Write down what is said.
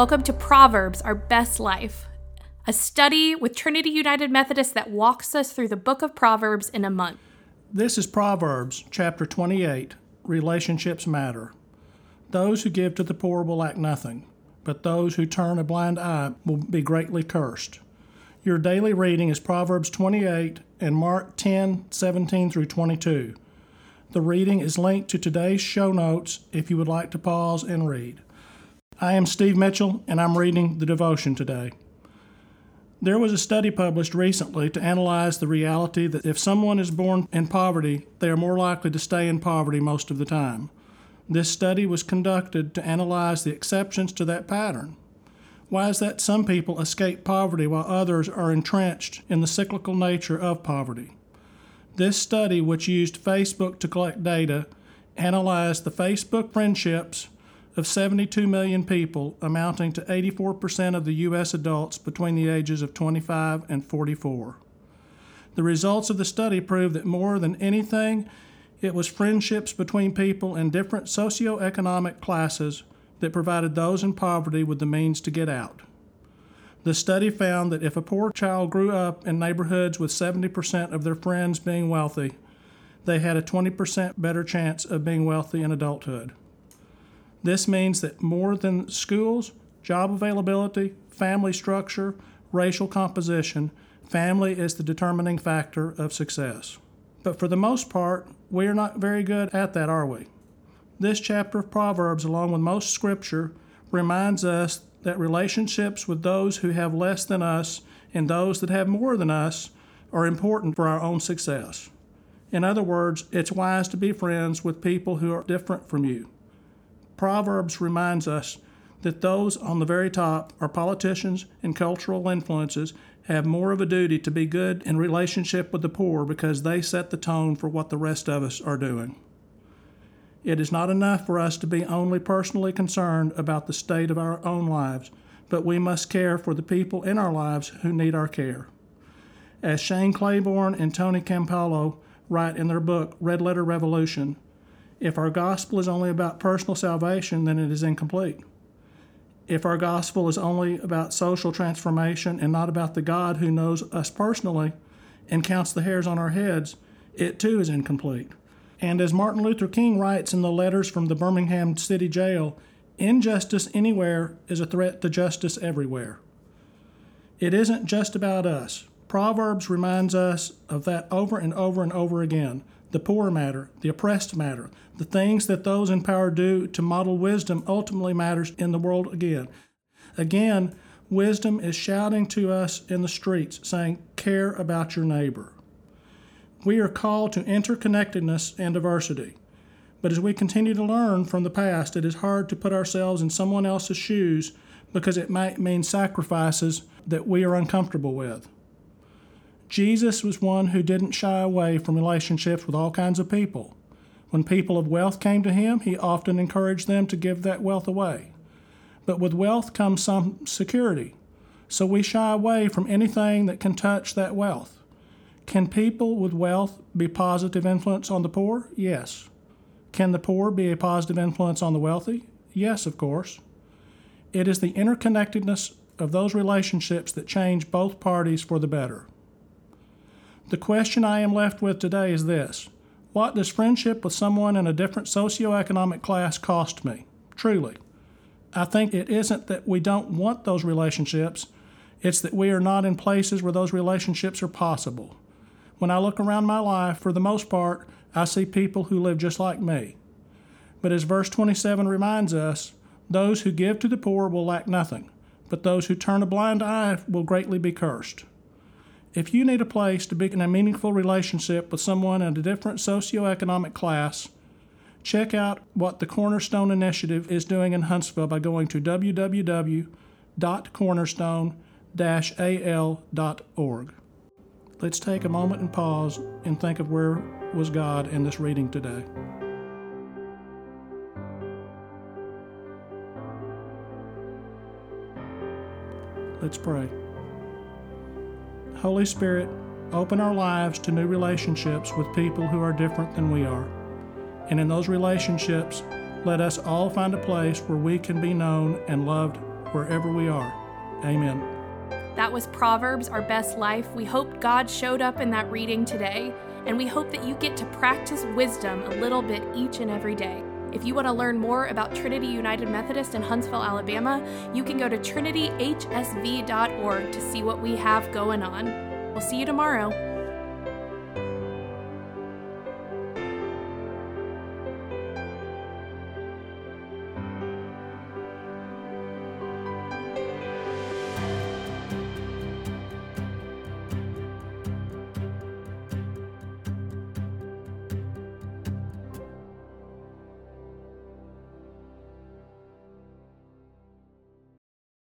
Welcome to Proverbs, Our Best Life, a study with Trinity United Methodist that walks us through the book of Proverbs in a month. This is Proverbs chapter 28 Relationships Matter. Those who give to the poor will lack nothing, but those who turn a blind eye will be greatly cursed. Your daily reading is Proverbs 28 and Mark 10 17 through 22. The reading is linked to today's show notes if you would like to pause and read. I am Steve Mitchell, and I'm reading the devotion today. There was a study published recently to analyze the reality that if someone is born in poverty, they are more likely to stay in poverty most of the time. This study was conducted to analyze the exceptions to that pattern. Why is that some people escape poverty while others are entrenched in the cyclical nature of poverty? This study, which used Facebook to collect data, analyzed the Facebook friendships of 72 million people, amounting to 84% of the U.S. adults between the ages of 25 and 44. The results of the study prove that more than anything, it was friendships between people in different socioeconomic classes that provided those in poverty with the means to get out. The study found that if a poor child grew up in neighborhoods with 70% of their friends being wealthy, they had a 20% better chance of being wealthy in adulthood. This means that more than schools, job availability, family structure, racial composition, family is the determining factor of success. But for the most part, we are not very good at that, are we? This chapter of Proverbs, along with most scripture, reminds us that relationships with those who have less than us and those that have more than us are important for our own success. In other words, it's wise to be friends with people who are different from you. Proverbs reminds us that those on the very top, our politicians and cultural influences, have more of a duty to be good in relationship with the poor because they set the tone for what the rest of us are doing. It is not enough for us to be only personally concerned about the state of our own lives, but we must care for the people in our lives who need our care. As Shane Claiborne and Tony Campolo write in their book, Red Letter Revolution, if our gospel is only about personal salvation, then it is incomplete. If our gospel is only about social transformation and not about the God who knows us personally and counts the hairs on our heads, it too is incomplete. And as Martin Luther King writes in the letters from the Birmingham City Jail, injustice anywhere is a threat to justice everywhere. It isn't just about us. Proverbs reminds us of that over and over and over again the poor matter, the oppressed matter, the things that those in power do to model wisdom ultimately matters in the world again. Again, wisdom is shouting to us in the streets, saying, Care about your neighbor. We are called to interconnectedness and diversity. But as we continue to learn from the past, it is hard to put ourselves in someone else's shoes because it might mean sacrifices that we are uncomfortable with. Jesus was one who didn't shy away from relationships with all kinds of people. When people of wealth came to him, he often encouraged them to give that wealth away. But with wealth comes some security, so we shy away from anything that can touch that wealth. Can people with wealth be positive influence on the poor? Yes. Can the poor be a positive influence on the wealthy? Yes, of course. It is the interconnectedness of those relationships that change both parties for the better. The question I am left with today is this What does friendship with someone in a different socioeconomic class cost me? Truly. I think it isn't that we don't want those relationships, it's that we are not in places where those relationships are possible. When I look around my life, for the most part, I see people who live just like me. But as verse 27 reminds us, those who give to the poor will lack nothing, but those who turn a blind eye will greatly be cursed. If you need a place to be in a meaningful relationship with someone in a different socioeconomic class, check out what the Cornerstone Initiative is doing in Huntsville by going to www.cornerstone-al.org. Let's take a moment and pause and think of where was God in this reading today. Let's pray. Holy Spirit, open our lives to new relationships with people who are different than we are. And in those relationships, let us all find a place where we can be known and loved wherever we are. Amen. That was Proverbs, Our Best Life. We hope God showed up in that reading today, and we hope that you get to practice wisdom a little bit each and every day. If you want to learn more about Trinity United Methodist in Huntsville, Alabama, you can go to trinityhsv.org to see what we have going on. We'll see you tomorrow.